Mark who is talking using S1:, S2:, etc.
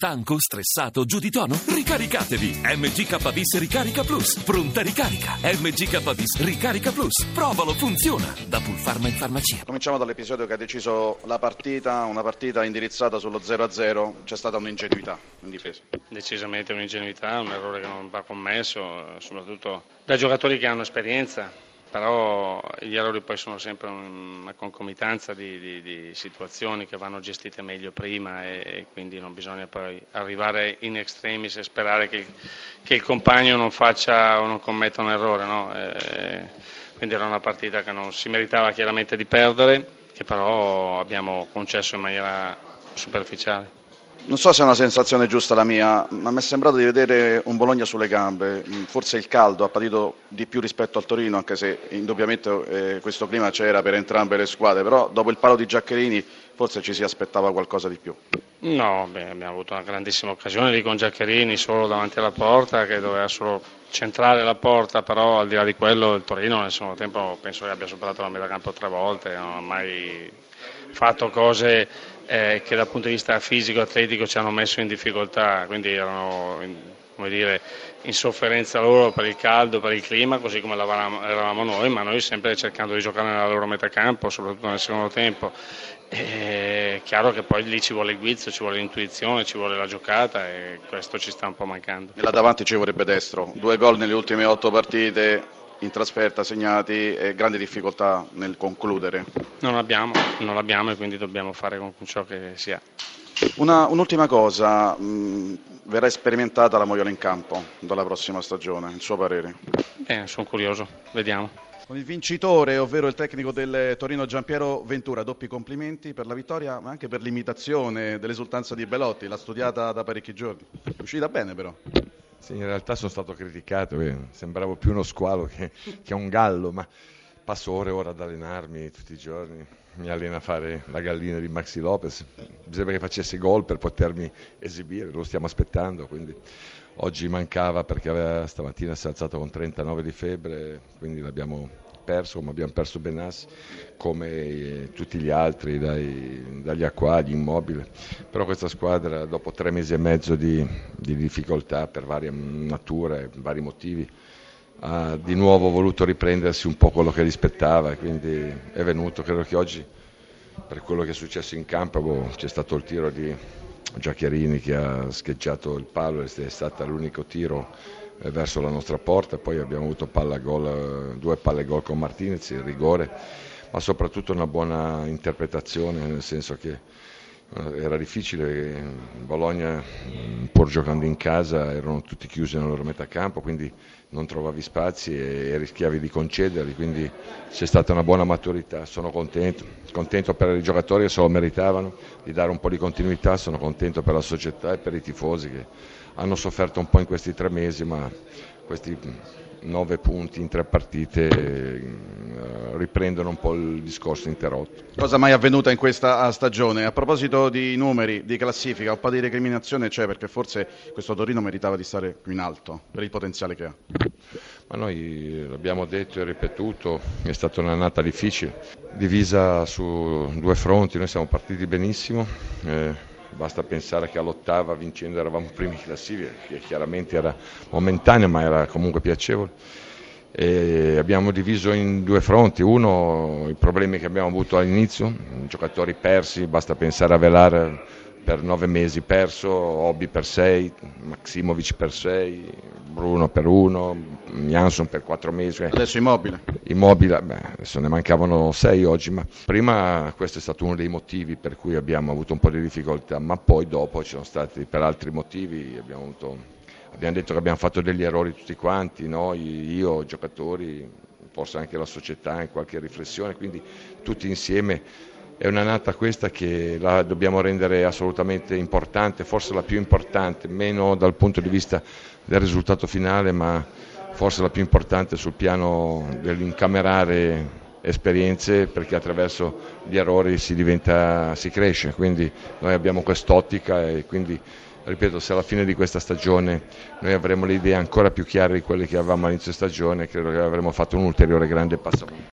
S1: Stanco, stressato, giù di tono? Ricaricatevi! MGK Bis Ricarica Plus. Pronta ricarica. MGK Bis Ricarica Plus. Provalo, funziona. Da Pulpharma in farmacia.
S2: Cominciamo dall'episodio che ha deciso la partita, una partita indirizzata sullo 0-0, c'è stata un'ingenuità in difesa.
S3: Decisamente un'ingenuità, un errore che non va commesso, soprattutto da giocatori che hanno esperienza però gli errori poi sono sempre una concomitanza di, di, di situazioni che vanno gestite meglio prima e, e, quindi non bisogna poi arrivare in extremis e sperare che, che il compagno non faccia o non commetta un errore. No? E, quindi era una partita che non si meritava chiaramente di perdere, che però abbiamo concesso in maniera superficiale.
S2: Non so se è una sensazione giusta la mia, ma mi è sembrato di vedere un Bologna sulle gambe. Forse il caldo ha patito di più rispetto al Torino, anche se indubbiamente eh, questo clima c'era per entrambe le squadre, però dopo il palo di Giaccherini forse ci si aspettava qualcosa di più.
S3: No, beh, abbiamo avuto una grandissima occasione lì con Giaccherini solo davanti alla porta che doveva solo centrare la porta, però al di là di quello il Torino nel secondo tempo penso che abbia superato la metà campo tre volte, non ha mai fatto cose eh, che dal punto di vista fisico e atletico ci hanno messo in difficoltà, quindi erano in, dire, in sofferenza loro per il caldo, per il clima, così come eravamo noi, ma noi sempre cercando di giocare nella loro metà campo, soprattutto nel secondo tempo. È chiaro che poi lì ci vuole il guizzo, ci vuole l'intuizione, ci vuole la giocata e questo ci sta un po' mancando.
S2: E là davanti ci vorrebbe destro, due gol nelle ultime otto partite, in trasferta segnati e grandi difficoltà nel concludere.
S3: Non l'abbiamo, non l'abbiamo e quindi dobbiamo fare con ciò che si ha.
S2: Una, un'ultima cosa, mh, verrà sperimentata la Moiola in campo dalla prossima stagione, il suo parere?
S3: Eh, sono curioso, vediamo.
S2: Con il vincitore, ovvero il tecnico del Torino Giampiero Ventura, doppi complimenti per la vittoria, ma anche per l'imitazione dell'esultanza di Belotti, l'ha studiata da parecchi giorni. È uscita bene però.
S4: Sì, in realtà sono stato criticato, eh. sembravo più uno squalo che, che, un gallo, ma passo ore e ore ad allenarmi tutti i giorni. Mi allena a fare la gallina di Maxi Lopez, bisogna che facesse gol per potermi esibire, lo stiamo aspettando, quindi oggi mancava perché aveva, stamattina si è alzato con 39 di febbre, quindi l'abbiamo perso, come abbiamo perso Benassi, come eh, tutti gli altri, dai, dagli acquagli, immobile. Però questa squadra, dopo tre mesi e mezzo di, di difficoltà per varie nature, vari motivi, ha di nuovo voluto riprendersi un po' quello che rispettava e quindi è venuto. Credo che oggi, per quello che è successo in campo, boh, c'è stato il tiro di Giacchiarini che ha scheggiato il palo, è stato l'unico tiro eh, verso la nostra porta, poi abbiamo avuto palla gol, eh, due palle gol con Martinez, il rigore, ma soprattutto una buona interpretazione, nel senso che eh, era difficile, Bologna pur giocando in casa erano tutti chiusi nella loro metà campo, quindi non trovavi spazi e, rischiavi di concederli, quindi c'è stata una buona maturità, sono contento, contento per i giocatori che se lo meritavano di dare un po' di continuità, sono contento per la società e per i tifosi che hanno sofferto un po' in questi tre mesi, ma questi nove punti in tre partite eh, riprendono un po' il discorso interrotto.
S2: Cosa mai avvenuta in questa stagione? A proposito di numeri, di classifica, un po' di recriminazione c'è perché forse questo Torino meritava di stare più in alto per il potenziale che ha.
S4: Ma noi l'abbiamo detto e ripetuto, è stata un'annata difficile, divisa su due fronti, noi siamo partiti benissimo. Eh, basta pensare che all'ottava vincendo eravamo primi in classifica, che chiaramente era momentanea ma era comunque piacevole. E abbiamo diviso in due fronti, uno i problemi che abbiamo avuto all'inizio, giocatori persi, basta pensare a Velar per nove mesi perso, Obi per sei, Maximovic per sei, Bruno per uno, Jansson per quattro mesi.
S2: Adesso immobile.
S4: Immobile, beh, adesso ne mancavano sei oggi, ma prima questo è stato uno dei motivi per cui abbiamo avuto un po' di difficoltà, ma poi dopo ci sono stati per altri motivi, abbiamo, avuto, abbiamo detto che abbiamo fatto degli errori tutti quanti, noi, io, giocatori, forse anche la società in qualche riflessione, quindi tutti insieme. È un'annata questa che la dobbiamo rendere assolutamente importante, forse la più importante, meno dal punto di vista del risultato finale, ma forse la più importante sul piano dell'incamerare esperienze perché attraverso gli errori si, diventa, si cresce, quindi noi abbiamo quest'ottica e quindi ripeto se alla fine di questa stagione noi avremo le idee ancora più chiare di quelle che avevamo all'inizio stagione credo che avremo fatto un ulteriore grande passo